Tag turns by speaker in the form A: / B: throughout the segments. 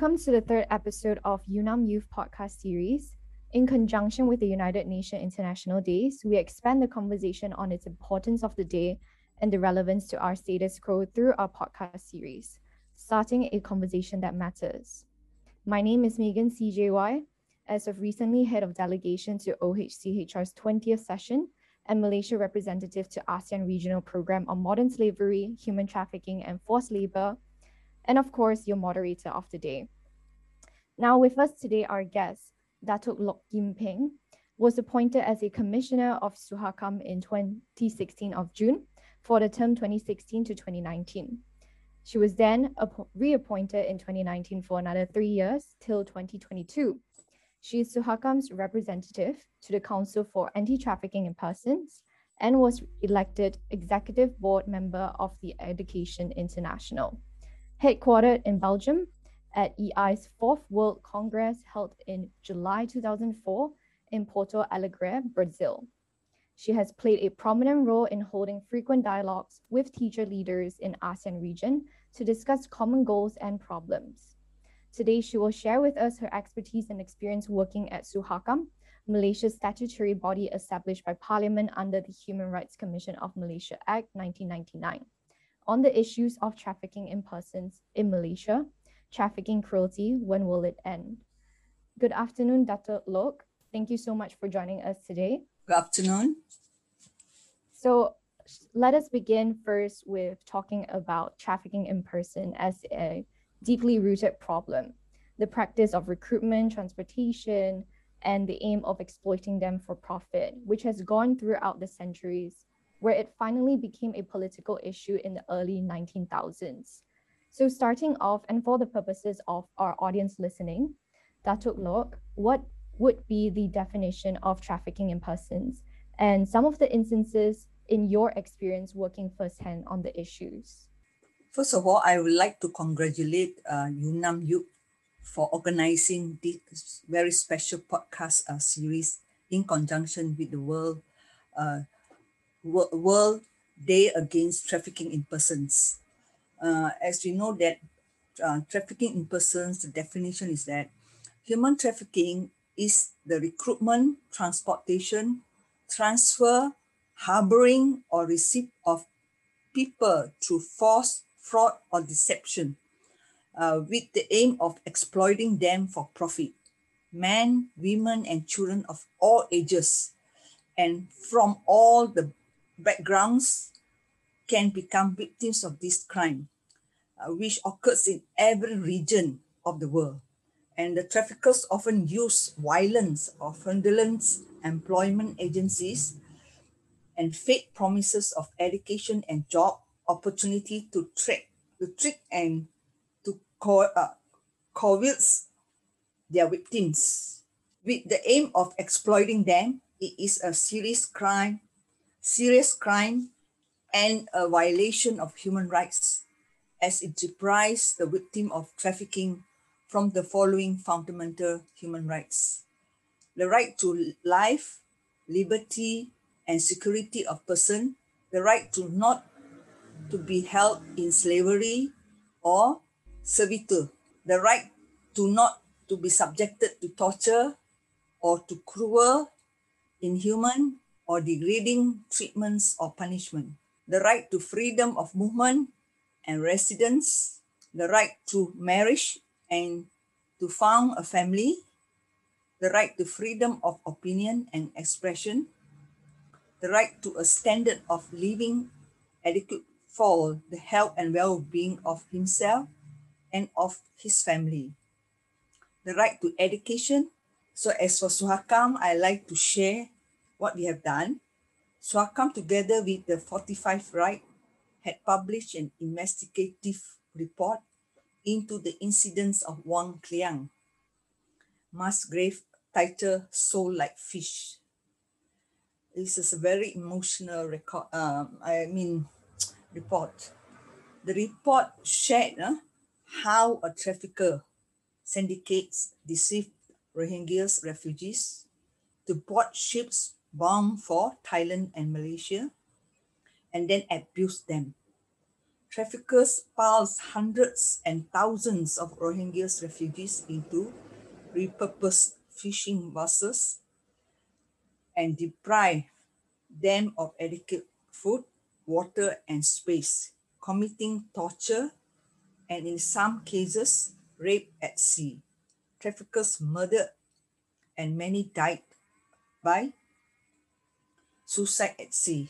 A: Welcome to the third episode of UNAM Youth Podcast Series. In conjunction with the United Nations International Days, we expand the conversation on its importance of the day and the relevance to our status quo through our podcast series, starting a conversation that matters. My name is Megan CJY, as of recently head of delegation to OHCHR's 20th session and Malaysia representative to ASEAN Regional Program on Modern Slavery, Human Trafficking, and Forced Labor, and of course, your moderator of the day. Now, with us today, our guest, Datuk Lok Yim Pheng, was appointed as a commissioner of SUHAKAM in 2016 of June for the term 2016 to 2019. She was then reappointed in 2019 for another three years till 2022. She is SUHAKAM's representative to the Council for Anti-Trafficking in Persons and was elected executive board member of the Education International. Headquartered in Belgium at EI's fourth World Congress held in July 2004 in Porto Alegre, Brazil. She has played a prominent role in holding frequent dialogues with teacher leaders in ASEAN region to discuss common goals and problems. Today, she will share with us her expertise and experience working at SUHAKAM, Malaysia's statutory body established by Parliament under the Human Rights Commission of Malaysia Act 1999, on the issues of trafficking in persons in Malaysia, trafficking cruelty, when will it end? Good afternoon, Dr. Lok. Thank you so much for joining us today.
B: Good afternoon.
A: So let us begin first with talking about trafficking in person as a deeply rooted problem. The practice of recruitment, transportation, and the aim of exploiting them for profit, which has gone throughout the centuries, where it finally became a political issue in the early 1900s. So starting off, and for the purposes of our audience listening, Datuk Lok, what would be the definition of trafficking in persons and some of the instances in your experience working firsthand on the issues?
B: First of all, I would like to congratulate uh, UNAM Youth for organizing this very special podcast uh, series in conjunction with the World uh, World Day Against Trafficking in Persons. Uh, as we know that uh, trafficking in persons, the definition is that human trafficking is the recruitment, transportation, transfer, harboring, or receipt of people through force, fraud, or deception uh, with the aim of exploiting them for profit. Men, women, and children of all ages and from all the backgrounds can become victims of this crime, uh, which occurs in every region of the world and the traffickers often use violence or fraudulent employment agencies and fake promises of education and job opportunity to trick, to trick and to co- uh, convince their victims. With the aim of exploiting them, it is a serious crime, serious crime, and a violation of human rights, as it deprives the victim of trafficking from the following fundamental human rights the right to life, liberty, and security of person, the right to not to be held in slavery or servitude, the right to not to be subjected to torture or to cruel, inhuman, or degrading treatments or punishment, the right to freedom of movement and residence, the right to marriage and to found a family, the right to freedom of opinion and expression, the right to a standard of living adequate for the health and well-being of himself and of his family. The right to education. So as for SUHAKAM, I like to share what we have done. SUHAKAM together with the Fortify Rights had published an investigative report into the incidents of Wang Kelian, mass grave title Sold Like Fish. This is a very emotional record, um, I mean, report. The report shared uh, how a trafficker syndicates deceived Rohingyas refugees to board ships bound for Thailand and Malaysia and then abuse them traffickers piles hundreds and thousands of Rohingyas refugees into repurposed fishing vessels and deprive them of adequate food, water, and space, committing torture and, in some cases, rape at sea. Traffickers murdered, and many died by suicide at sea.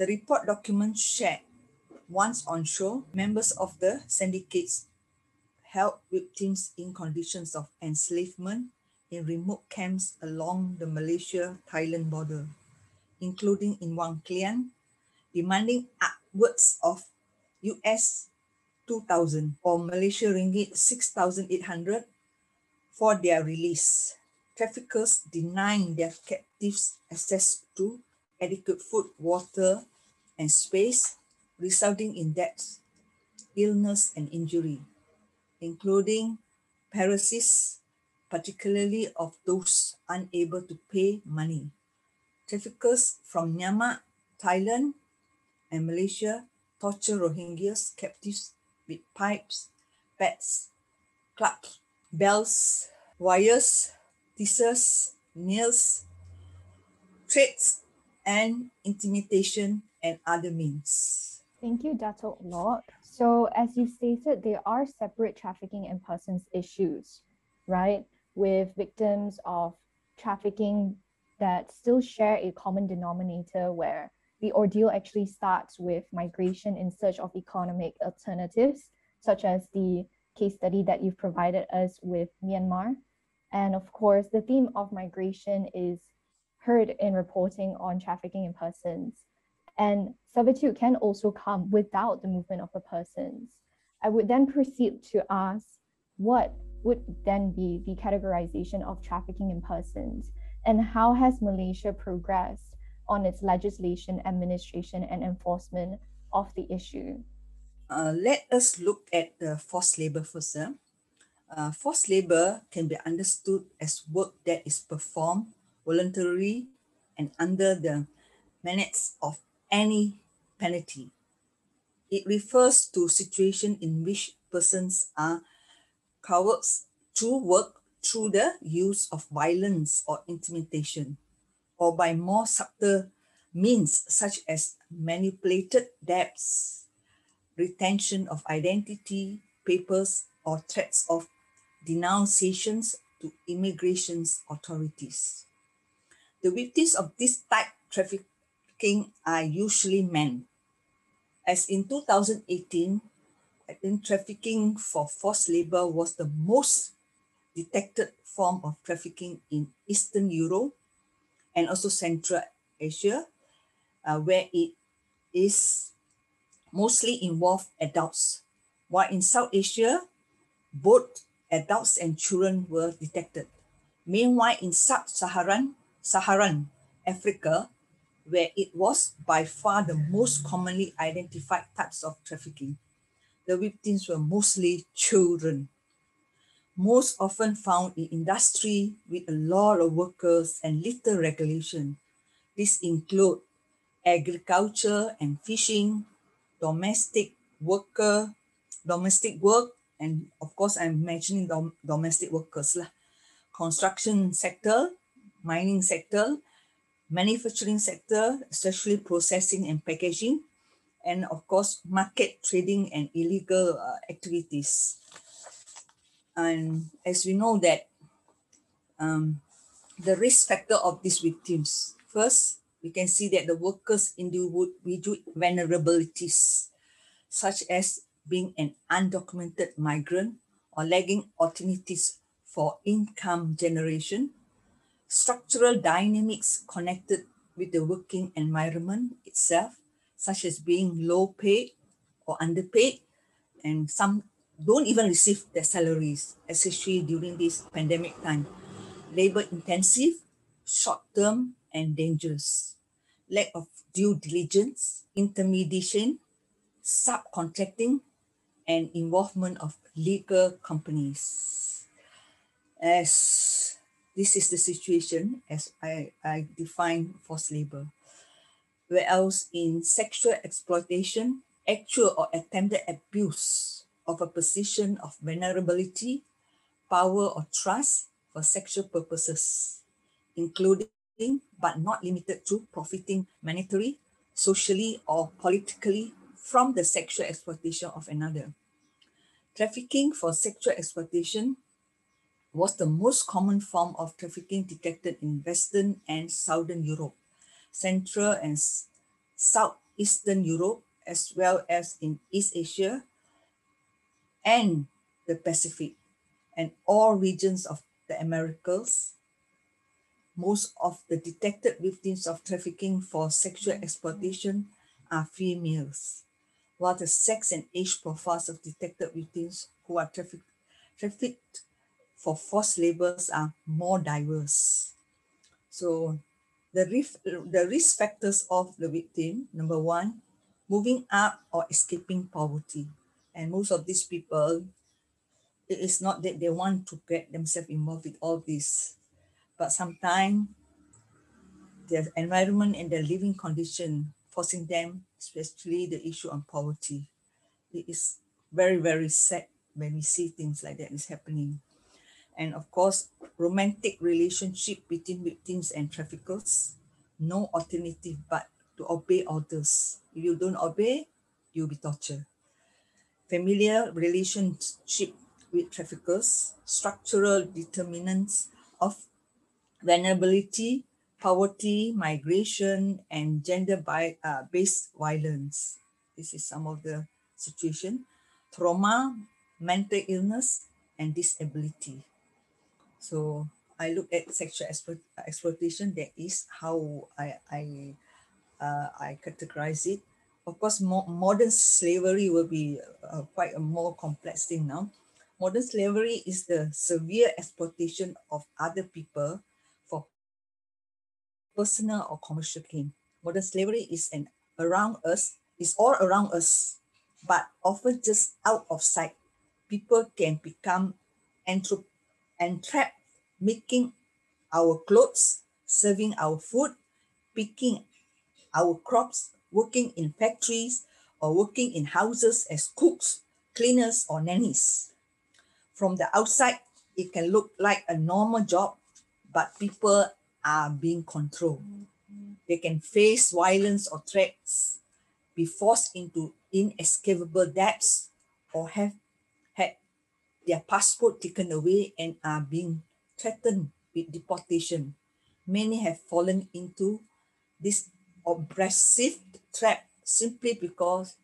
B: The report documents shared once on shore, members of the syndicates held victims in conditions of enslavement in remote camps along the Malaysia-Thailand border, including in Wang Kelian, demanding upwards of US 2,000 or Malaysia ringgit 6,800 for their release. Traffickers denying their captives access to adequate food, water, and space, resulting in death, illness, and injury, including paralysis, particularly of those unable to pay money. Traffickers from Myanmar, Thailand, and Malaysia torture Rohingyas captives with pipes, bats, clubs, bells, wires, scissors, nails, threats, and intimidation and other means.
A: Thank you, Dato Lord. So, as you stated, there are separate trafficking in persons issues, right? With victims of trafficking that still share a common denominator where the ordeal actually starts with migration in search of economic alternatives, such as the case study that you've provided us with Myanmar. And of course, the theme of migration is heard in reporting on trafficking in persons. And servitude can also come without the movement of the persons. I would then proceed to ask what would then be the categorization of trafficking in persons and how has Malaysia progressed on its legislation, administration, and enforcement of the issue?
B: Uh, let us look at the forced labor first. Uh. Uh, forced labor can be understood as work that is performed voluntarily and under the menace of any penalty. It refers to situation in which persons are coerced to work through the use of violence or intimidation, or by more subtle means such as manipulated debts, retention of identity, papers, or threats of denunciations to immigration authorities. The victims of this type trafficking are usually men. As in 2018, I think trafficking for forced labor was the most detected form of trafficking in Eastern Europe and also Central Asia, uh, where it is mostly involved adults, while in South Asia, both adults and children were detected. Meanwhile, in sub-Saharan Saharan Africa, where it was by far the most commonly identified types of trafficking, the victims were mostly children. Most often found in industry with a lot of workers and little regulation. This include agriculture and fishing, domestic worker, domestic work, and of course I'm mentioning dom- domestic workers lah, construction sector, mining sector, manufacturing sector, especially processing and packaging, and of course market trading and illegal uh, activities. And as we know that um, the risk factor of these victims, first, we can see that the workers individual vulnerabilities, such as being an undocumented migrant or lagging opportunities for income generation, structural dynamics connected with the working environment itself, such as being low paid or underpaid, and some don't even receive their salaries, especially during this pandemic time. Labor intensive, short term, and dangerous. Lack of due diligence, intermediation, subcontracting, and involvement of legal companies. As this is the situation as I, I define forced labor. Whereas in sexual exploitation actual or attempted abuse of a position of vulnerability, power, or trust for sexual purposes, including but not limited to profiting monetarily, socially, or politically from the sexual exploitation of another. Trafficking for sexual exploitation was the most common form of trafficking detected in Western and Southern Europe, Central and Southeastern Europe, as well as in East Asia and the Pacific, and all regions of the Americas. Most of the detected victims of trafficking for sexual exploitation are females, while the sex and age profiles of detected victims who are traffic trafficked for forced labors are more diverse. So the risk, the risk factors of the victim, number one, moving up or escaping poverty. And most of these people, it is not that they want to get themselves involved with all this, but sometimes their environment and their living condition forcing them, especially the issue on poverty. It is very, very sad when we see things like that is happening. And of course, romantic relationship between victims and traffickers, no alternative but to obey orders. If you don't obey, you'll be tortured. Familiar relationship with traffickers, structural determinants of vulnerability, poverty, migration, and gender-based uh, violence. This is some of the situation. Trauma, mental illness, and disability. So I look at sexual exploitation. That is how I I uh, I categorize it. Of course, mo- modern slavery will be uh, quite a more complex thing now. Modern slavery is the severe exploitation of other people personal or commercial gain. Modern slavery is an around us, is all around us, but often just out of sight. People can become entrap- entrapped, making our clothes, serving our food, picking our crops, working in factories, or working in houses as cooks, cleaners, or nannies. From the outside, it can look like a normal job, but people are being controlled. They can face violence or threats, be forced into inescapable debts, or have had their passport taken away and are being threatened with deportation. Many have fallen into this oppressive trap simply because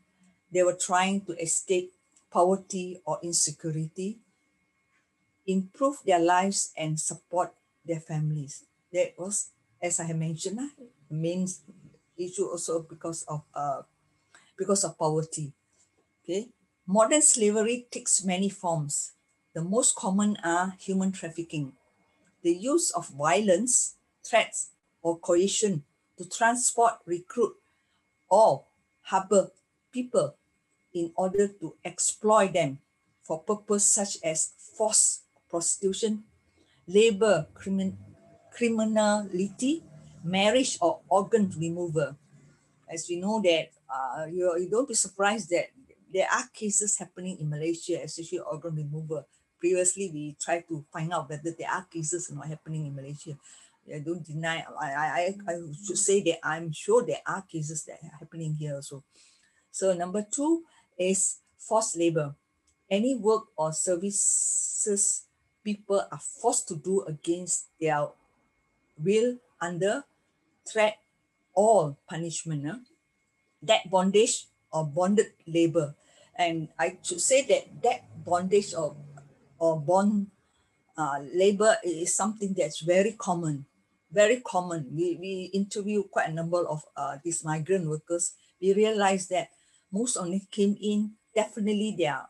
B: they were trying to escape poverty or insecurity improve their lives and support their families. That was, as I have mentioned, uh, main issue also because of uh, because of poverty. Okay, modern slavery takes many forms. The most common are human trafficking, the use of violence, threats, or coercion to transport, recruit, or harbor people in order to exploit them for purpose such as forced prostitution, labor, crimin- criminality, marriage, or organ removal. As we know that uh, you, you don't be surprised that there are cases happening in Malaysia, especially organ removal. Previously, we tried to find out whether there are cases not happening in Malaysia. I don't deny, I, I, I should say that I'm sure there are cases that are happening here also. So number two is forced labor. Any work or services people are forced to do against their will under threat or punishment. Uh, that bondage or bonded labor. And I should say that that bondage or, or bond uh, labor is something that's very common, very common. We, we interview quite a number of uh, these migrant workers. We realize that most of them came in, definitely they are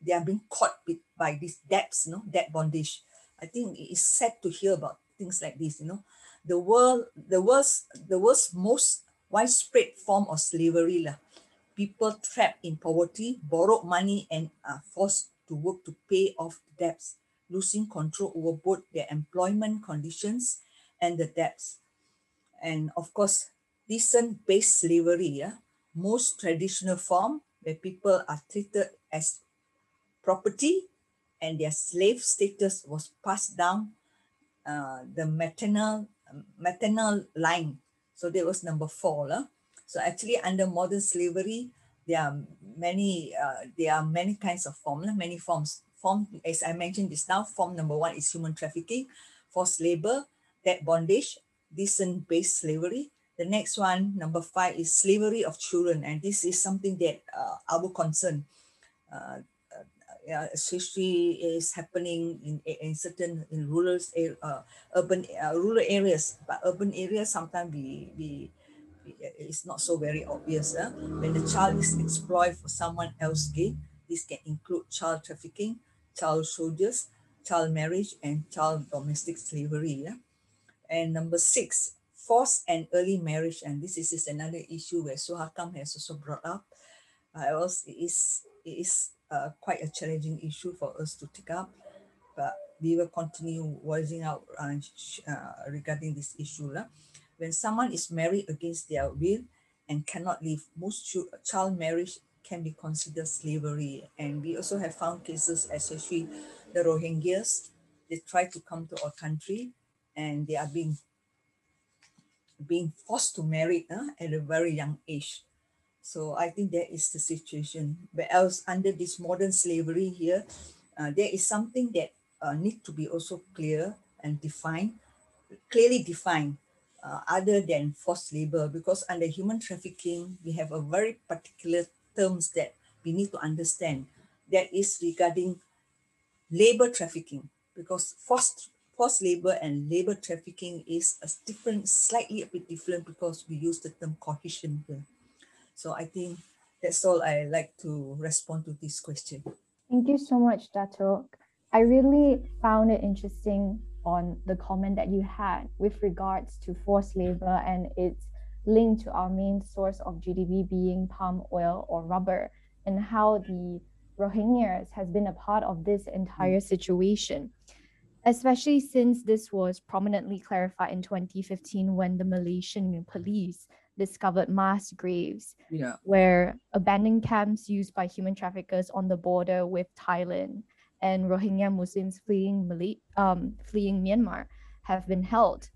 B: they are being caught by these debts, know, debt bondage. I think it is sad to hear about things like this, you know. The world, the worst, the worst, most widespread form of slavery. Lah. People trapped in poverty, borrowed money and are forced to work to pay off debts, losing control over both their employment conditions and the debts. And of course, descent-based slavery, yeah, most traditional form where people are treated as property and their slave status was passed down uh, the maternal maternal line. So that was number four. So actually under modern slavery, there are many uh, there are many kinds of forms, many forms. Form, as I mentioned just now, form number one is human trafficking, forced labor, debt bondage, decent-based slavery. The next one, number five, is slavery of children. And this is something that uh, our concern. Uh, uh, especially is happening in, in certain in rural uh, urban uh, rural areas. But urban areas sometimes we, we, we it's not so very obvious uh, when the child is exploited for someone else gain this can include child trafficking child soldiers child marriage and child domestic slavery yeah? and number six forced and early marriage. And this is, is another issue where Suhakam has also brought up. Uh, also it is it is uh, quite a challenging issue for us to take up, but we will continue voicing out uh, uh, regarding this issue. When someone is married against their will and cannot leave, most ch- child marriage can be considered slavery. And we also have found cases, especially the Rohingyas, they try to come to our country and they are being being forced to marry uh, at a very young age. So I think that is the situation. But else under this modern slavery here, uh, there is something that uh, need to be also clear and defined, clearly defined, uh, other than forced labor. Because under human trafficking, we have a very particular terms that we need to understand. That is regarding labor trafficking. Because forced forced labor and labor trafficking is a different, slightly a bit different because we use the term cohesion here. So I think that's all I like to respond to this question.
A: Thank you so much, Datuk. I really found it interesting on the comment that you had with regards to forced labor and its link to our main source of GDP being palm oil or rubber, and how the Rohingyas has been a part of this entire situation, especially since this was prominently clarified in 2015 when the Malaysian police discovered mass graves
B: yeah.
A: where abandoned camps used by human traffickers on the border with Thailand and Rohingya Muslims fleeing Malay- um, fleeing Myanmar have been held.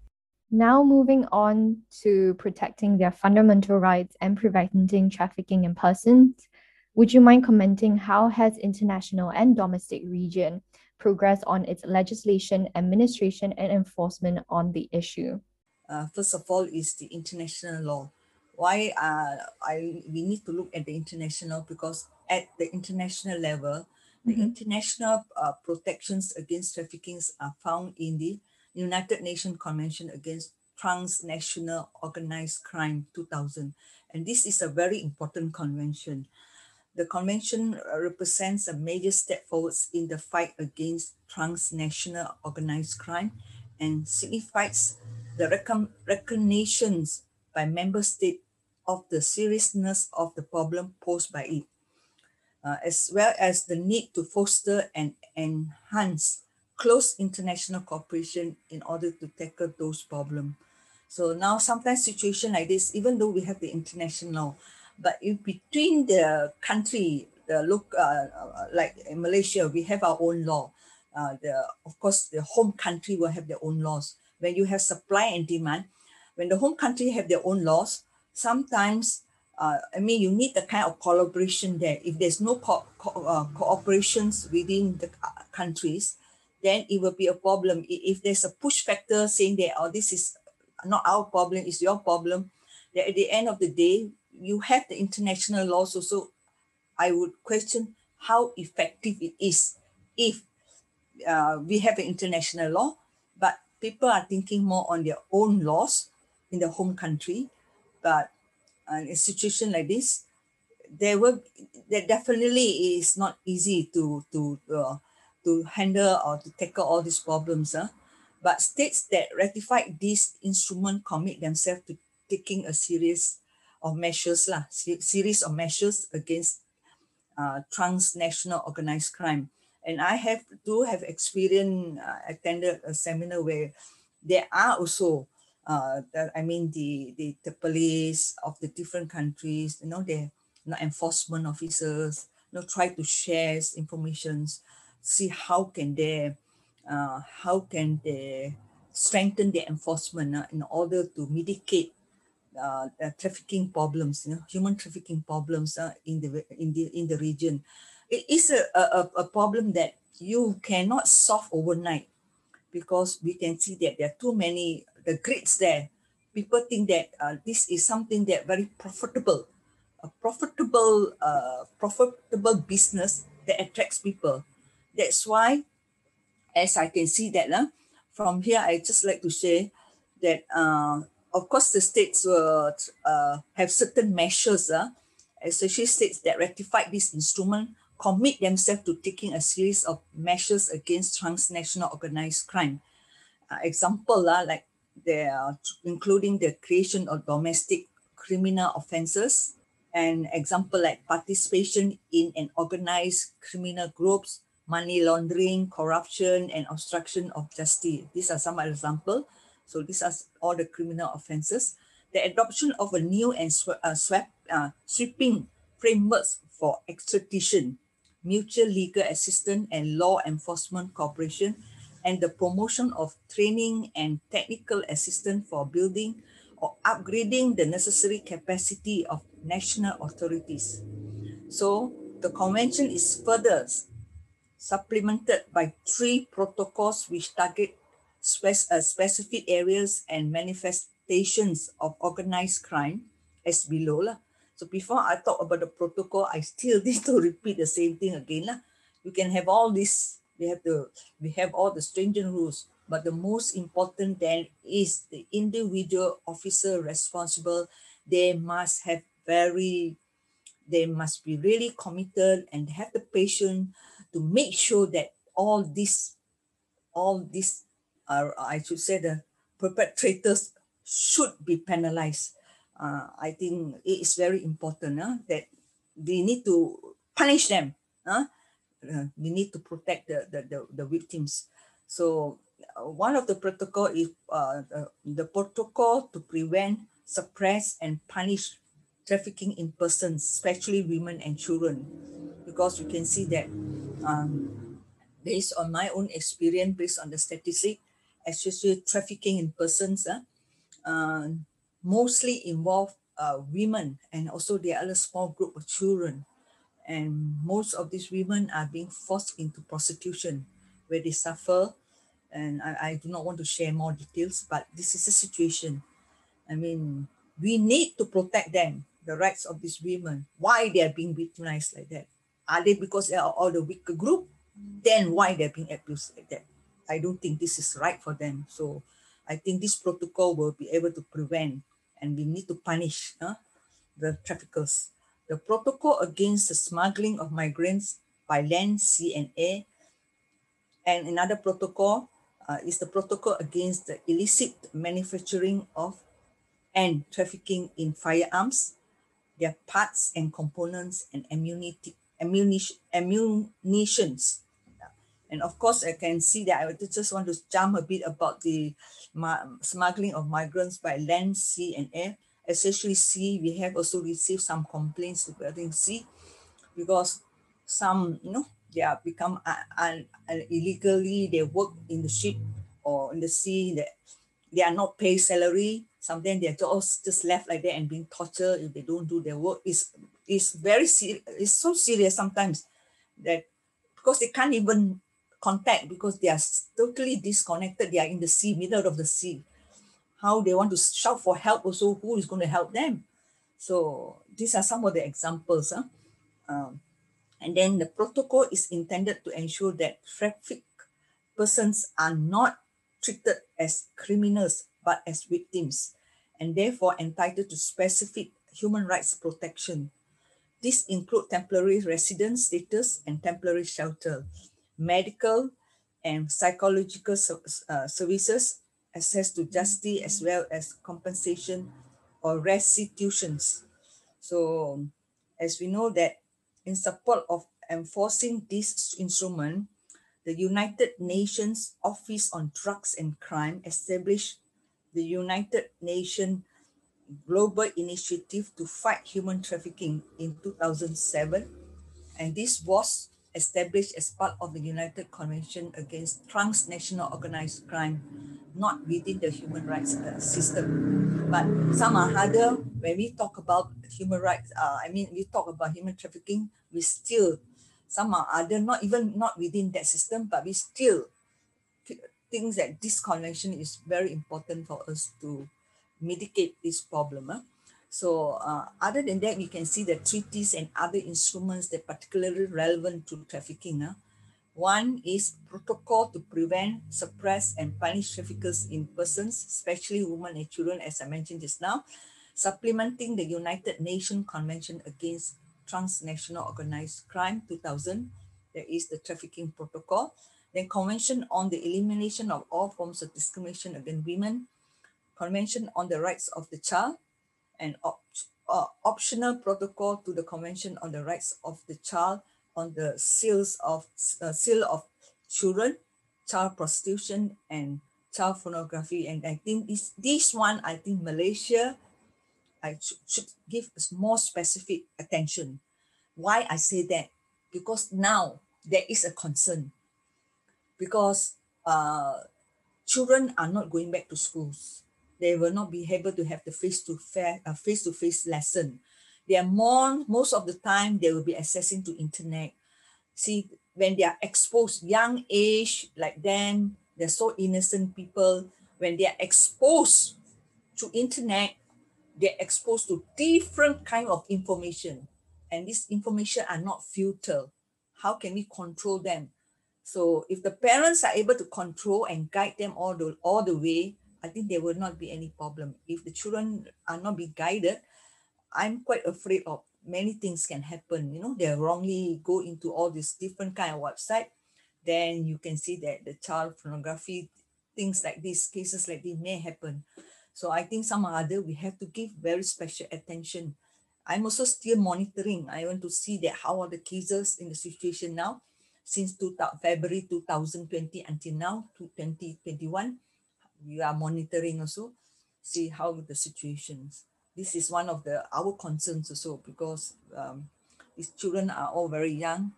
A: Now moving on to protecting their fundamental rights and preventing trafficking in persons, would you mind commenting how has international and domestic region progressed on its legislation, administration, and enforcement on the issue?
B: Uh, first of all is the international law. Why uh, I we need to look at the international because at the international level, the mm-hmm. international uh, protections against trafficking are found in the United Nations Convention Against Transnational Organized Crime 2000. And this is a very important convention. The convention uh, represents a major step forwards in the fight against transnational organized crime and signifies the recon- recognitions by member state of the seriousness of the problem posed by it, uh, as well as the need to foster and enhance close international cooperation in order to tackle those problems. So now sometimes situation like this, even though we have the international law, but in between the country, the look uh, uh, like in Malaysia, we have our own law. Uh, the of course the home country will have their own laws when you have supply and demand, when the home country have their own laws, sometimes uh, I mean you need the kind of collaboration there. If there's no co- co- uh, cooperations within the countries, then it will be a problem. If there's a push factor saying that oh this is not our problem, it's your problem, that at the end of the day you have the international laws So I would question how effective it is if uh, we have an international law people are thinking more on their own laws in their home country. But uh, in a situation like this, there will there definitely is not easy to to uh, to handle or to tackle all these problems. Uh. But states that ratify this instrument commit themselves to taking a series of measures, lah, series of measures against uh, transnational organized crime. And I have do have experience, uh, attended a seminar where there are also, uh, the, I mean, the, the, the police of the different countries, you know, they you know, enforcement officers, you know, try to share information, see how can they, uh, how can they strengthen their enforcement uh, in order to mitigate uh, trafficking problems, you know, human trafficking problems uh, in the in the in the region. It is a, a, a problem that you cannot solve overnight because we can see that there are too many the grids there. People think that uh, this is something that very profitable, a profitable uh, profitable business that attracts people. That's why, as I can see that uh, from here, I just like to say that uh, of course the states will uh, have certain measures, uh, especially states that ratified this instrument commit themselves to taking a series of measures against transnational organized crime. Uh, example, uh, like they are including the creation of domestic criminal offenses, and example like participation in an organized criminal groups, money laundering, corruption, and obstruction of justice. These are some examples. So these are all the criminal offenses. The adoption of a new and sw- uh, swap, uh, sweeping frameworks for extradition, mutual legal assistance and law enforcement cooperation, and the promotion of training and technical assistance for building or upgrading the necessary capacity of national authorities. So the convention is further supplemented by three protocols which target uh, specific areas and manifestations of organized crime as below. So before I talk about the protocol, I still need to repeat the same thing again. Lah. You can have all this, we have to, we have all the stringent rules, but the most important then is the individual officer responsible. They must have very, they must be really committed and have the patience to make sure that all this, all this, uh, I should say the perpetrators should be penalized. Uh, I think it is very important uh, that we need to punish them. Uh, uh, we need to protect the, the, the, the victims. So uh, one of the protocol is uh, the, the protocol to prevent, suppress, and punish trafficking in persons, especially women and children, because you can see that um, based on my own experience, based on the statistic, especially trafficking in persons, uh, uh, mostly involve uh, women and also the other small group of children. And most of these women are being forced into prostitution where they suffer. And I, I do not want to share more details, but this is the situation. I mean, we need to protect them, the rights of these women. Why they are being victimized like that? Are they because they are all the weaker group? Then why they're being abused like that? I don't think this is right for them. So I think this protocol will be able to prevent and we need to punish uh, the traffickers. The protocol against the smuggling of migrants by land, sea, and air. And another protocol uh, is the protocol against the illicit manufacturing of and trafficking in firearms, their parts and components, and ammunition, ammunition, ammunitions. And of course, I can see that I just want to jump a bit about the smuggling of migrants by land, sea, and air. Especially sea, we have also received some complaints regarding sea because some, you know, they are become uh, uh, illegally, they work in the ship or in the sea, that they are not paid salary. Sometimes they're just, just left like that and being tortured if they don't do their work. It's, it's very. It's so serious sometimes that because they can't even contact because they are totally disconnected. They are in the sea, middle of the sea. How they want to shout for help also, who is going to help them? So these are some of the examples. Huh? Um, and then the protocol is intended to ensure that traffic persons are not treated as criminals but as victims and therefore entitled to specific human rights protection. This include temporary residence status and temporary shelter medical and psychological uh, services, access to justice, as well as compensation or restitutions. So, as we know that in support of enforcing this instrument, the United Nations Office on Drugs and Crime established the United Nations global initiative to fight human trafficking in 2007. And this was established as part of the United Convention against transnational organized crime, not within the human rights uh, system. But some are harder. When we talk about human rights, uh, I mean, we talk about human trafficking, we still, some are other, not even not within that system, but we still think that this convention is very important for us to mitigate this problem. Huh? So uh, other than that, we can see the treaties and other instruments that particularly relevant to trafficking. Huh? One is protocol to prevent, suppress, and punish traffickers in persons, especially women and children, as I mentioned just now, supplementing the United Nations Convention Against Transnational Organized Crime 2000. There is the trafficking protocol. Then Convention on the Elimination of All Forms of Discrimination Against Women, Convention on the Rights of the Child, an op uh, optional protocol to the Convention on the Rights of the Child on the seals of uh, sale of children, child prostitution, and child pornography. And I think this this one, I think Malaysia, I should, should give more specific attention. Why I say that? Because now there is a concern. Because uh, children are not going back to schools they will not be able to have the face-to-face uh, face-to-face lesson. They are more, most of the time, they will be accessing to internet. See, when they are exposed, young age, like them, they're so innocent people. When they are exposed to internet, they're exposed to different kind of information. And this information are not filtered. How can we control them? So if the parents are able to control and guide them all the, all the way, I think there will not be any problem. If the children are not being guided, I'm quite afraid of many things can happen. You know, they wrongly go into all these different kind of website, then you can see that the child pornography, things like these, cases like this may happen. So I think some other we have to give very special attention. I'm also still monitoring. I want to see that how are the cases in the situation now since two, February 2020 until now to 2021 we are monitoring also, see how the situations. This is one of the our concerns also because um, these children are all very young.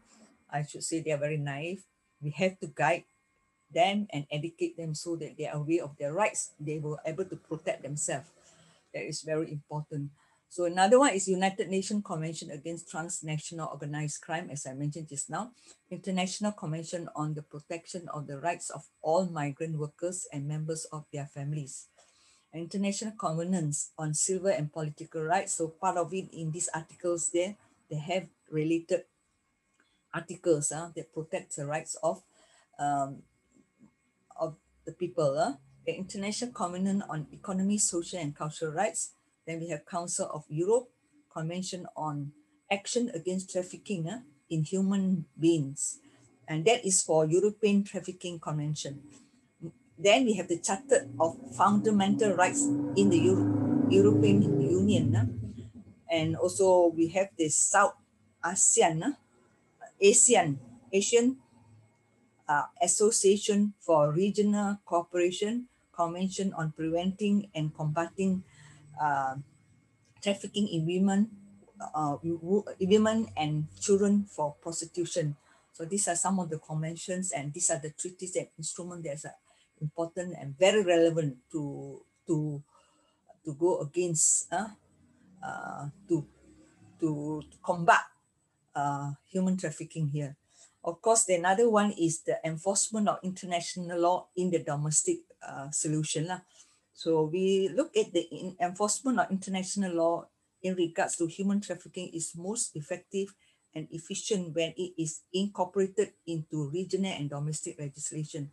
B: I should say they are very naive. We have to guide them and educate them so that they are aware of their rights. They will able to protect themselves. That is very important. So another one is United Nations Convention Against Transnational Organized Crime, as I mentioned just now, International Convention on the Protection of the Rights of All Migrant Workers and Members of Their Families, International Covenants on Civil and Political Rights. So part of it in these articles there, they have related articles uh, that protect the rights of um, of the people. Uh. The International Covenant on Economic, Social and Cultural Rights, then we have Council of Europe, Convention on Action Against Trafficking uh, in Human Beings. And that is for European Trafficking Convention. Then we have the Charter of Fundamental Rights in the Euro European Union. Uh, and also we have the South ASEAN, uh, ASEAN, Asian uh, Association for Regional Cooperation, Convention on Preventing and Combating uh, trafficking in women, uh, women and children for prostitution. So these are some of the conventions and these are the treaties and instruments that are important and very relevant to to to go against uh, uh, to, to to combat uh, human trafficking here. Of course, the another one is the enforcement of international law in the domestic uh, solution. Lah. So we look at the enforcement of international law in regards to human trafficking is most effective and efficient when it is incorporated into regional and domestic legislation.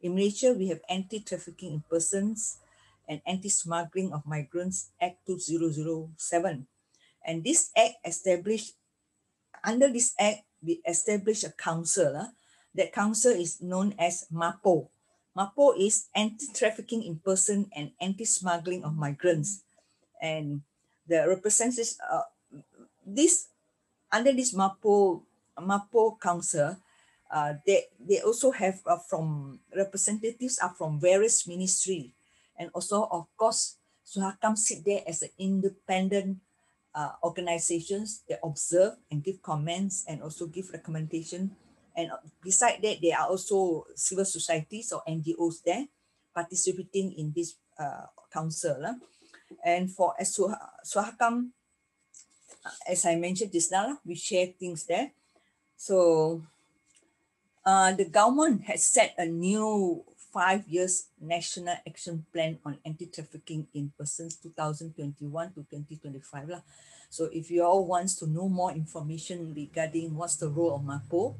B: In Malaysia, we have Anti-Trafficking in Persons and Anti-Smuggling of Migrants Act 2007. And this act established, under this act, we established a council. Uh, that council is known as MAPO, MAPO is anti-trafficking in person and anti-smuggling of migrants. And the representatives, uh, this, under this MAPO, MAPO Council, uh, they, they also have uh, from representatives are from various ministry and also of course SUHAKAM sit there as an independent uh, organizations that observe and give comments and also give recommendation. And beside that, there are also civil societies or NGOs there participating in this uh, council. Uh. And for as SUHAKAM, as I mentioned just now, we share things there. So uh, the government has set a new five years national action plan on anti-trafficking in persons 2021 to 2025 lah. So if you all wants to know more information regarding what's the role of MAPO,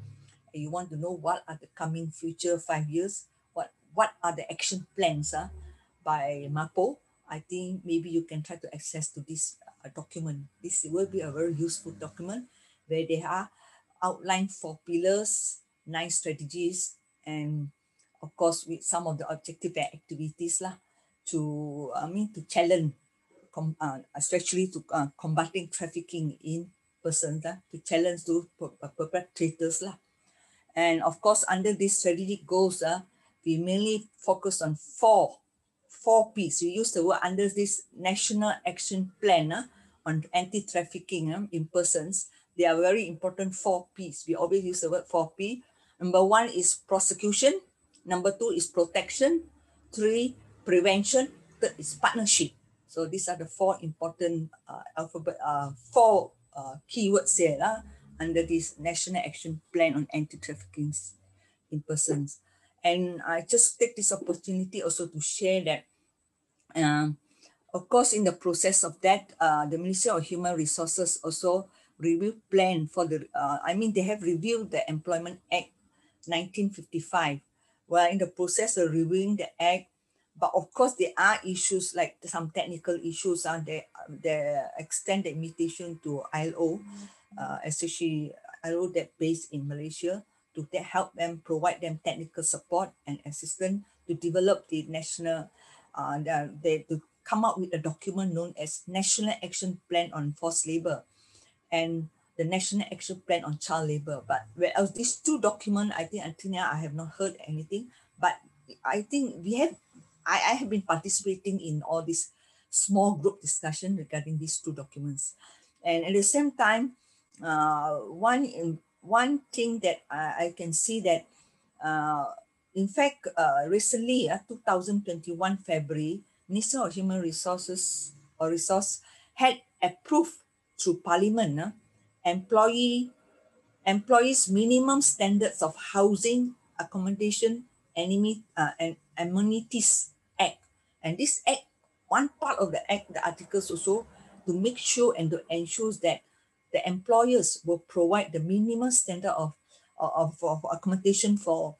B: you want to know what are the coming future five years, what what are the action plans uh, by MAPO, I think maybe you can try to access to this uh, document. This will be a very useful document where they are outlined four pillars, nine strategies, and of course with some of the objective activities lah to I mean to challenge com, uh, especially to uh, combating trafficking in persons uh, to challenge those uh, perpetrators lah. And of course under this strategic goals uh, we mainly focus on four four P's. We use the word under this national action plan uh, on anti-trafficking uh, in persons. They are very important four P's. We always use the word four P. Number one is prosecution. Number two is protection. Three, prevention. Third is partnership. So these are the four important uh, alphabet, uh, four uh, keywords here uh, under this National Action Plan on Anti-Trafficking in Persons. And I just take this opportunity also to share that, um, of course, in the process of that, uh, the Ministry of Human Resources also review plan for the, uh, I mean, they have reviewed the Employment Act 1955 we're in the process of reviewing the act but of course there are issues like some technical issues uh, the the extend the invitation to ILO uh, especially ILO that based in Malaysia to help them provide them technical support and assistance to develop the national uh, the, they, to come up with a document known as National Action Plan on Forced Labor and the National Action Plan on Child Labor. But whereas these two documents, I think until now I have not heard anything. But I think we have, I, I have been participating in all this small group discussion regarding these two documents. And at the same time, uh, one, in, one thing that I, I can see that, uh, in fact, uh, recently, uh, 2021 February, Minister of Human Resources or Resource had approved through Parliament uh, employee employees minimum standards of housing, accommodation, enemy, uh, and amenities act. And this act, one part of the act, the articles also to make sure and to ensure that the employers will provide the minimum standard of, of, of accommodation for,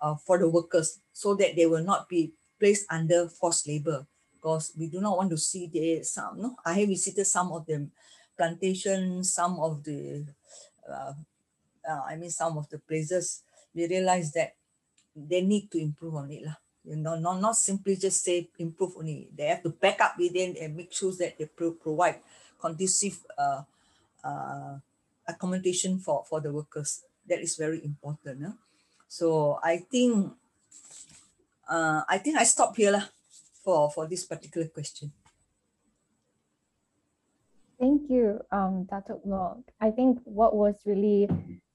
B: uh, for the workers so that they will not be placed under forced labor because we do not want to see there some, no, I have visited some of the plantations, some of the, uh, uh, I mean, some of the places, we realize that they need to improve on it. Lah. You know, not, not simply just say improve only. They have to back up within and make sure that they pro provide conducive uh, uh, accommodation for, for the workers. That is very important. So I think uh, I think I stop here lah for, for this particular question.
A: Thank you, um, Datuk Lok. I think what was really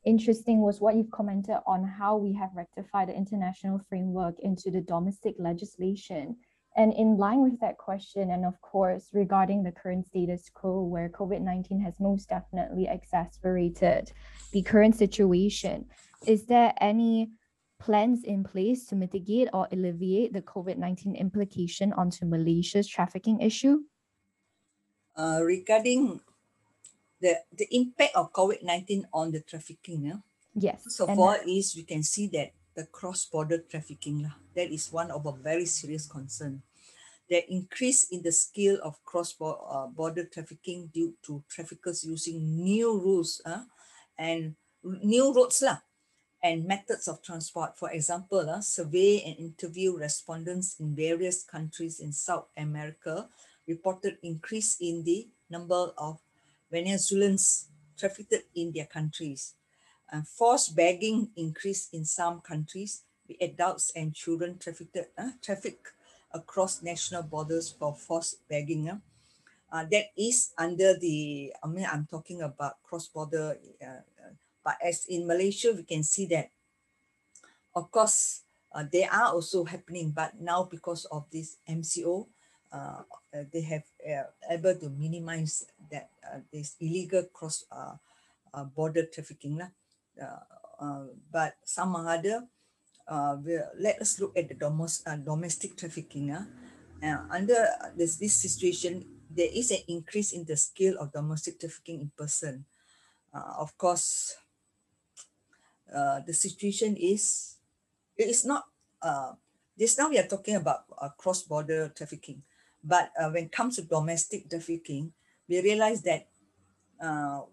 A: interesting was what you've commented on how we have rectified the international framework into the domestic legislation. And in line with that question, and of course, regarding the current status quo where COVID 19 has most definitely exacerbated the current situation, is there any plans in place to mitigate or alleviate the COVID 19 implication onto Malaysia's trafficking issue?
B: uh, regarding the, the impact of COVID-19 on the trafficking. Yeah?
A: Yes.
B: So for is we can see that the cross-border trafficking, that is one of a very serious concern. The increase in the scale of cross-border uh, trafficking due to traffickers using new rules uh, and new routes lah, and methods of transport. For example, uh, survey and interview respondents in various countries in South America reported increase in the number of Venezuelans trafficked in their countries. Uh, forced begging increased in some countries, the adults and children trafficked, uh, traffic across national borders for forced begging. Uh, uh, that is under the, I mean, I'm talking about cross-border, uh, but as in Malaysia, we can see that, of course, uh, they are also happening, but now because of this MCO, uh, they have uh, able to minimize that uh, this illegal cross uh, uh, border trafficking. Uh, uh, but some other, uh, will, let us look at the domos, uh, domestic trafficking. Uh. Uh, under this, this situation, there is an increase in the scale of domestic trafficking in person. Uh, of course, uh, the situation is, it is not, uh, this now we are talking about cross-border trafficking. But when it comes to domestic trafficking, we realize that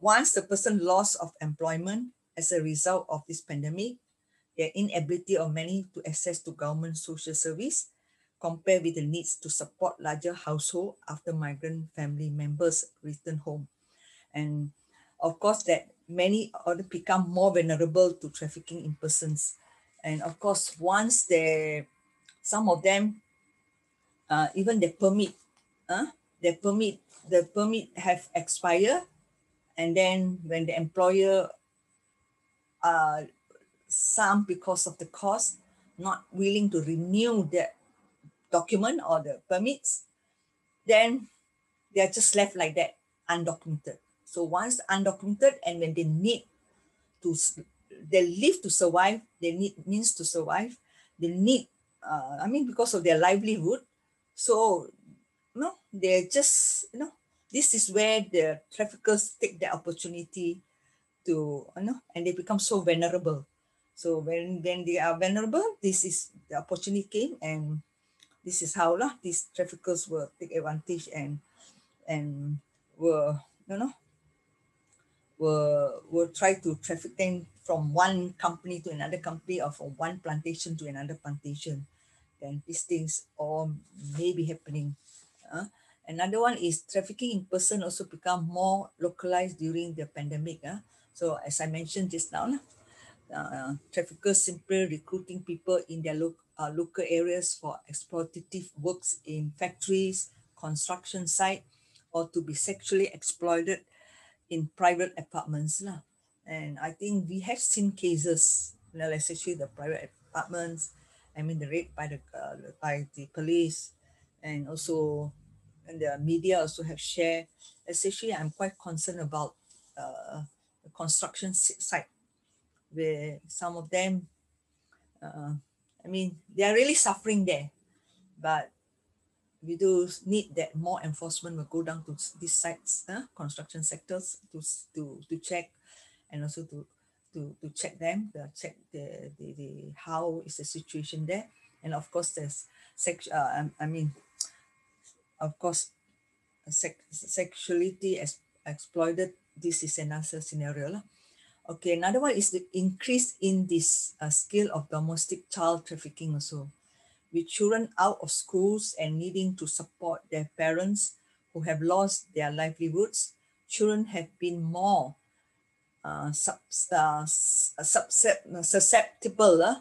B: once the person lost of employment as a result of this pandemic, the inability of many to access to government social service, compared with the needs to support larger household after migrant family members return home. And of course that many other become more vulnerable to trafficking in persons. And of course, once they, some of them, uh, even the permit, uh, the permit, the permit have expired. And then when the employer, uh, some because of the cost, not willing to renew that document or the permits, then they're just left like that, undocumented. So once undocumented and when they need to, they live to survive, they need means to survive, they need, uh, I mean, because of their livelihood. So, you know, they're just, you know, this is where the traffickers take the opportunity to, you know, and they become so vulnerable. So when, when they are vulnerable, this is the opportunity came and this is how lah, these traffickers will take advantage and and will you know will will try to traffic them from one company to another company or from one plantation to another plantation. Then these things all may be happening. Uh, another one is trafficking in person also become more localized during the pandemic. Uh. So as I mentioned just now, uh, traffickers simply recruiting people in their local uh, local areas for exploitative works in factories, construction site, or to be sexually exploited in private apartments. Lah. And I think we have seen cases, you know, especially the private apartments, I mean the rape by the uh, by the police, and also and the media also have shared. Especially, I'm quite concerned about uh, the construction site, where some of them uh, I mean, they are really suffering there, but we do need that more enforcement will go down to these sites, uh, construction sectors to, to, to check and also to, to, to check them, to check the, the, the, how is the situation there. And of course, there's sex, uh, I mean, of course, sex, sexuality as exploited, this is another scenario. Okay, another one is the increase in this uh, scale of domestic child trafficking also. With children out of schools and needing to support their parents who have lost their livelihoods, children have been more uh, sub, uh, susceptible uh,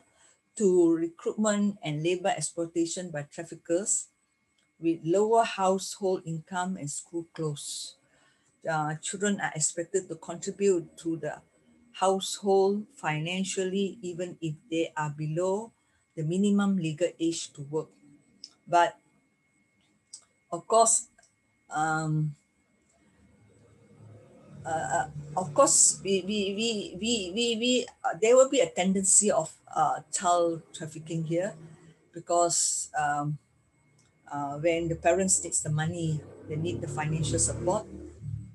B: to recruitment and labor exploitation by traffickers with lower household income and school clothes. Uh, children are expected to contribute to the household financially, even if they are below the minimum legal age to work. But of course, um, uh, uh of course, we, we, we, we, we, we uh, there will be a tendency of uh, child trafficking here because um, uh, when the parents needs the money, they need the financial support.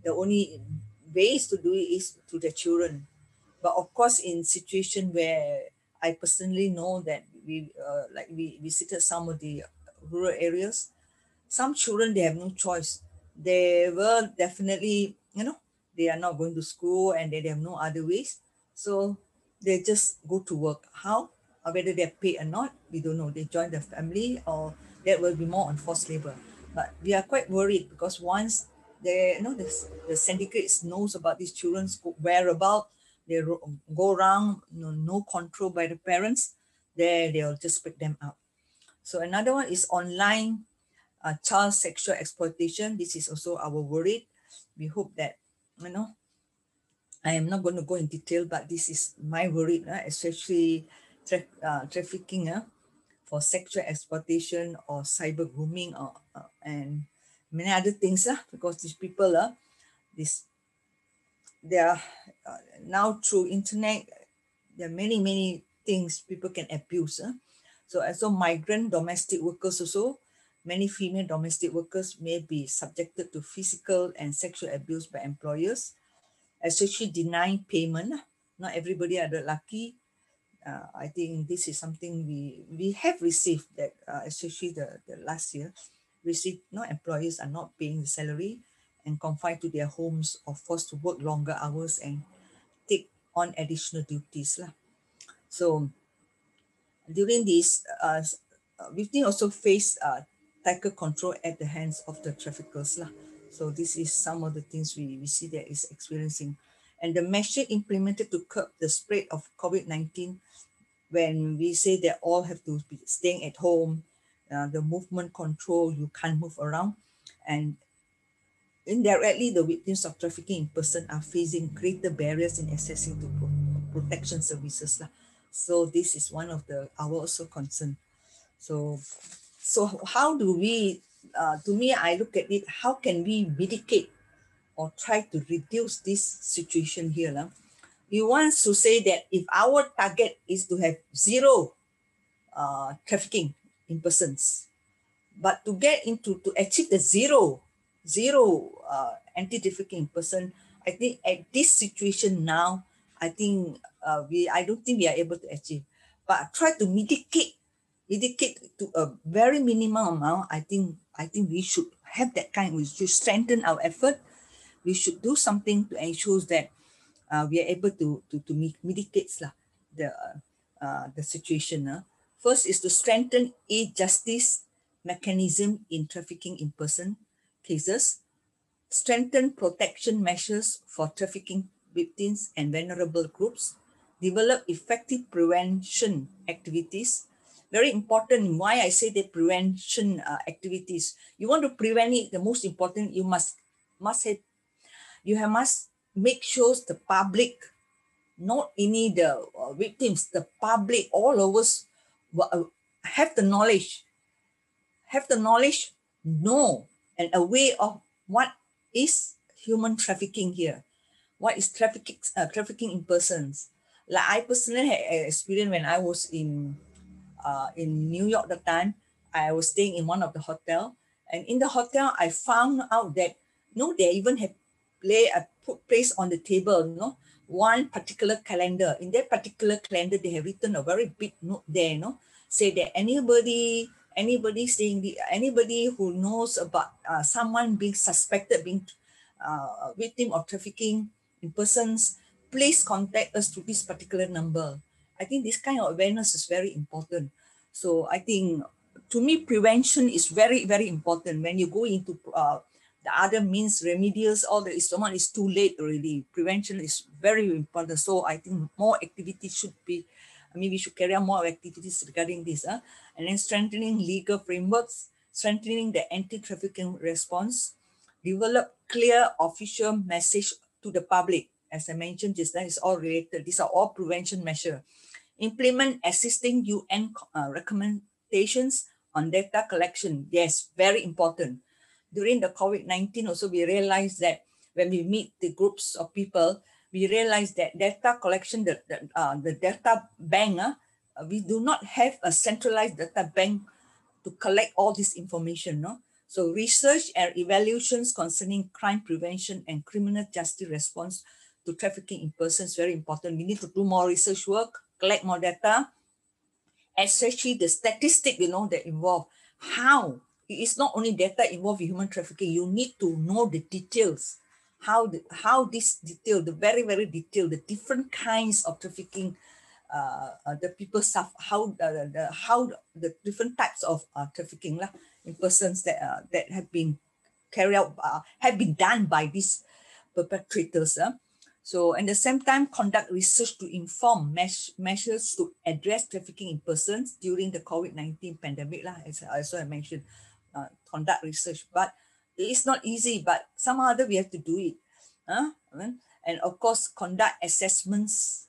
B: The only ways to do it is to the children but of course in situation where i personally know that we uh, like we visited some of the rural areas some children they have no choice. They were definitely you know they are not going to school and they, have no other ways. So they just go to work. How? Or whether they're paid or not we don't know. They join the family or that will be more on forced labor. But we are quite worried because once they you know the, the syndicates knows about these children's whereabouts they go around, no, no control by the parents, there they'll just pick them up. So another one is online uh, child sexual exploitation. This is also our worry. We hope that, you know, I am not going to go in detail, but this is my worry, uh, especially tra uh, trafficking uh, for sexual exploitation or cyber grooming or, uh, and many other things uh, because these people, uh, this, they are uh, now through internet, there are many, many things people can abuse. Uh. So also migrant domestic workers also, many female domestic workers may be subjected to physical and sexual abuse by employers especially denying payment. Not everybody are the lucky. Uh, I think this is something we we have received that uh, especially the, the last year received no employers are not paying the salary and confined to their homes or forced to work longer hours and take on additional duties lah. So during this, uh, victims also face uh, tighter control at the hands of the traffickers lah. So this is some of the things we, we see that is experiencing. And the measure implemented to curb the spread of COVID-19, when we say that all have to be staying at home, uh, the movement control, you can't move around. And indirectly, the victims of trafficking in person are facing greater barriers in accessing to pro protection services. So this is one of the our also concern. So, so how do we uh, to me, I look at it, how can we mitigate or try to reduce this situation here? Uh? We want to say that if our target is to have zero uh, trafficking in persons, but to get into, to achieve the zero, zero uh, anti-trafficking person, I think at this situation now, I think uh, we, I don't think we are able to achieve, but try to mitigate mitigate to a very minimal amount, I think I think we should have that kind. We should strengthen our effort. We should do something to ensure that uh, we are able to to to mitigate lah the uh, the situation. Uh. First is to strengthen e-justice mechanism in trafficking in person cases, strengthen protection measures for trafficking victims and vulnerable groups, develop effective prevention activities very important why I say the prevention uh, activities. You want to prevent it, the most important, you must must have, you have must make sure the public, not only the uh, victims, the public, all us uh, have the knowledge, have the knowledge, know and aware of what is human trafficking here, what is trafficking, uh, trafficking in persons. Like I personally had experience when I was in uh, in New York the time, I was staying in one of the hotel. And in the hotel, I found out that you no, know, they even have play a put place on the table, you know, one particular calendar. In that particular calendar, they have written a very big note there, you know, say that anybody, anybody saying the anybody who knows about uh, someone being suspected being uh, victim of trafficking in persons, please contact us to this particular number. I think this kind of awareness is very important. So I think to me, prevention is very, very important. When you go into uh, the other means, remedials, all the someone is too late already. Prevention is very important. So I think more activities should be, I mean, we should carry out more activities regarding this. Uh, and then strengthening legal frameworks, strengthening the anti-trafficking response, develop clear official message to the public. As I mentioned just now, it's all related. These are all prevention measure implement existing UN uh, recommendations on data collection. Yes, very important. During the COVID-19 also, we realized that when we meet the groups of people, we realized that data collection, the, the, uh, the data bank, uh, we do not have a centralized data bank to collect all this information. No? So research and evaluations concerning crime prevention and criminal justice response to trafficking in persons very important. We need to do more research work collect more data, especially the statistic, you know, that involve how it is not only data involved in human trafficking, you need to know the details, how the, how this detail, the very, very detail, the different kinds of trafficking, uh, uh the people suffer, how the, the how the different types of uh, trafficking lah, in persons that uh, that have been carried out, uh, have been done by these perpetrators. Uh. So, at the same time, conduct research to inform mesh- measures to address trafficking in persons during the COVID 19 pandemic, lah, as I also mentioned, uh, conduct research. But it is not easy, but somehow other we have to do it. Huh? And of course, conduct assessments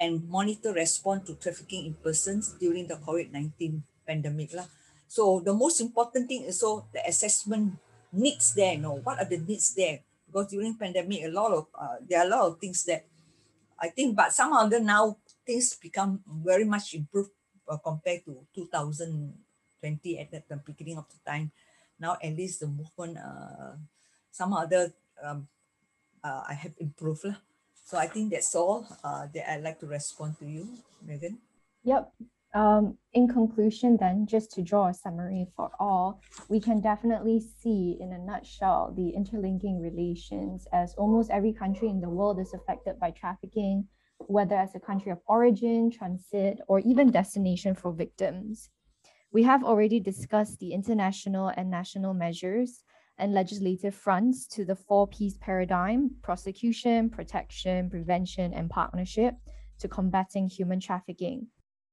B: and monitor response to trafficking in persons during the COVID 19 pandemic. Lah. So, the most important thing is so the assessment needs there. You know, what are the needs there? because during pandemic, a lot of uh, there are a lot of things that I think, but some other now things become very much improved uh, compared to 2020 at the beginning of the time. Now at least the movement, uh, some other um, uh, I have improved lah. So I think that's all uh, that I'd like to respond to you, Megan.
A: Yep, um, in conclusion, then, just to draw a summary for all, we can definitely see in a nutshell the interlinking relations as almost every country in the world is affected by trafficking, whether as a country of origin, transit, or even destination for victims. We have already discussed the international and national measures and legislative fronts to the four P's paradigm prosecution, protection, prevention, and partnership to combating human trafficking.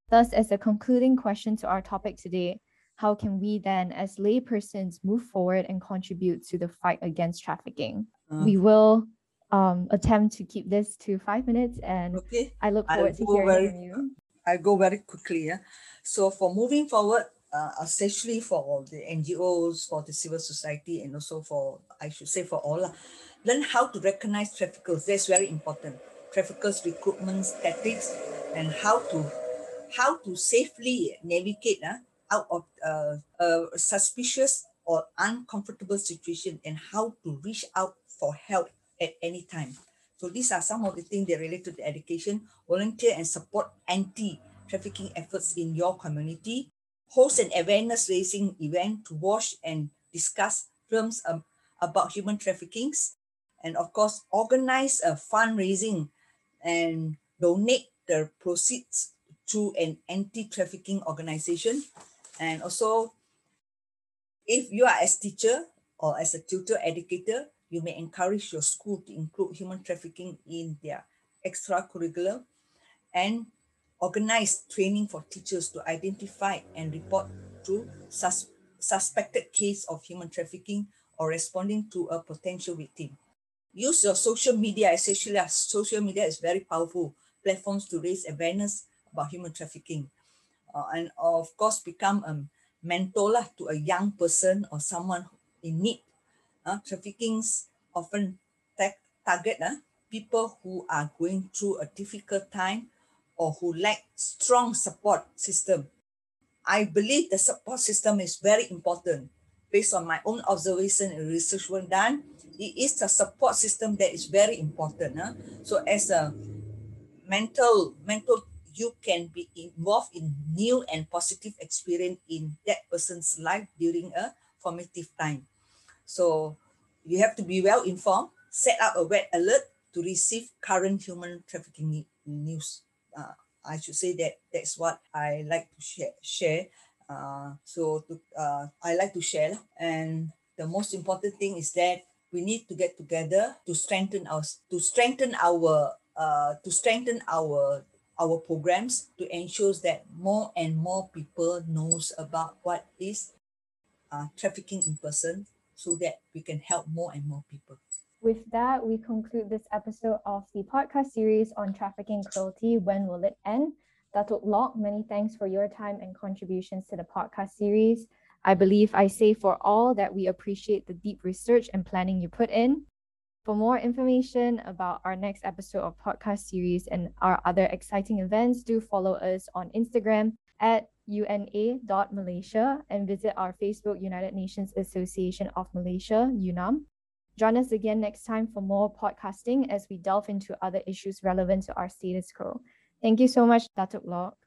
A: Thus, as a concluding question to our topic today, how can we then, as laypersons, move forward and contribute to the fight against trafficking? Uh, we will um, attempt to keep this to five minutes, and okay. I look forward I'll to hearing
B: very,
A: from you.
B: I go very quickly. Yeah? So, for moving forward, uh, especially for the NGOs, for the civil society, and also for, I should say, for all, learn how to recognize traffickers. That's very important. Traffickers, recruitment tactics, and how to how to safely navigate uh, out of uh, a suspicious or uncomfortable situation and how to reach out for help at any time. So these are some of the things that relate to the education, volunteer and support anti-trafficking efforts in your community, host an awareness raising event to watch and discuss films um, about human traffickings, and of course, organize a fundraising and donate the proceeds to an anti-trafficking organization. And also, if you are as teacher or as a tutor educator, you may encourage your school to include human trafficking in their extracurricular and organize training for teachers to identify and report to sus- suspected case of human trafficking or responding to a potential victim. Use your social media, especially as social media is very powerful platforms to raise awareness about human trafficking. Uh, and of course, become a mentor lah, to a young person or someone in need. Uh, traffickings often ta- target uh, people who are going through a difficult time or who lack strong support system. I believe the support system is very important. Based on my own observation and research work done, it is the support system that is very important. Uh. So as a mental mental you can be involved in new and positive experience in that person's life during a formative time. So you have to be well informed, set up a red alert to receive current human trafficking news. Uh, I should say that that's what I like to share. share. Uh, so to, uh, I like to share. And the most important thing is that we need to get together to strengthen our to strengthen our uh, to strengthen our our programs to ensure that more and more people knows about what is uh, trafficking in person so that we can help more and more people.
A: With that, we conclude this episode of the podcast series on trafficking cruelty. When will it end? Datuk Lok, many thanks for your time and contributions to the podcast series. I believe I say for all that we appreciate the deep research and planning you put in. For more information about our next episode of podcast series and our other exciting events, do follow us on Instagram at una.malaysia and visit our Facebook United Nations Association of Malaysia, UNAM. Join us again next time for more podcasting as we delve into other issues relevant to our status quo. Thank you so much, Datuk Lok.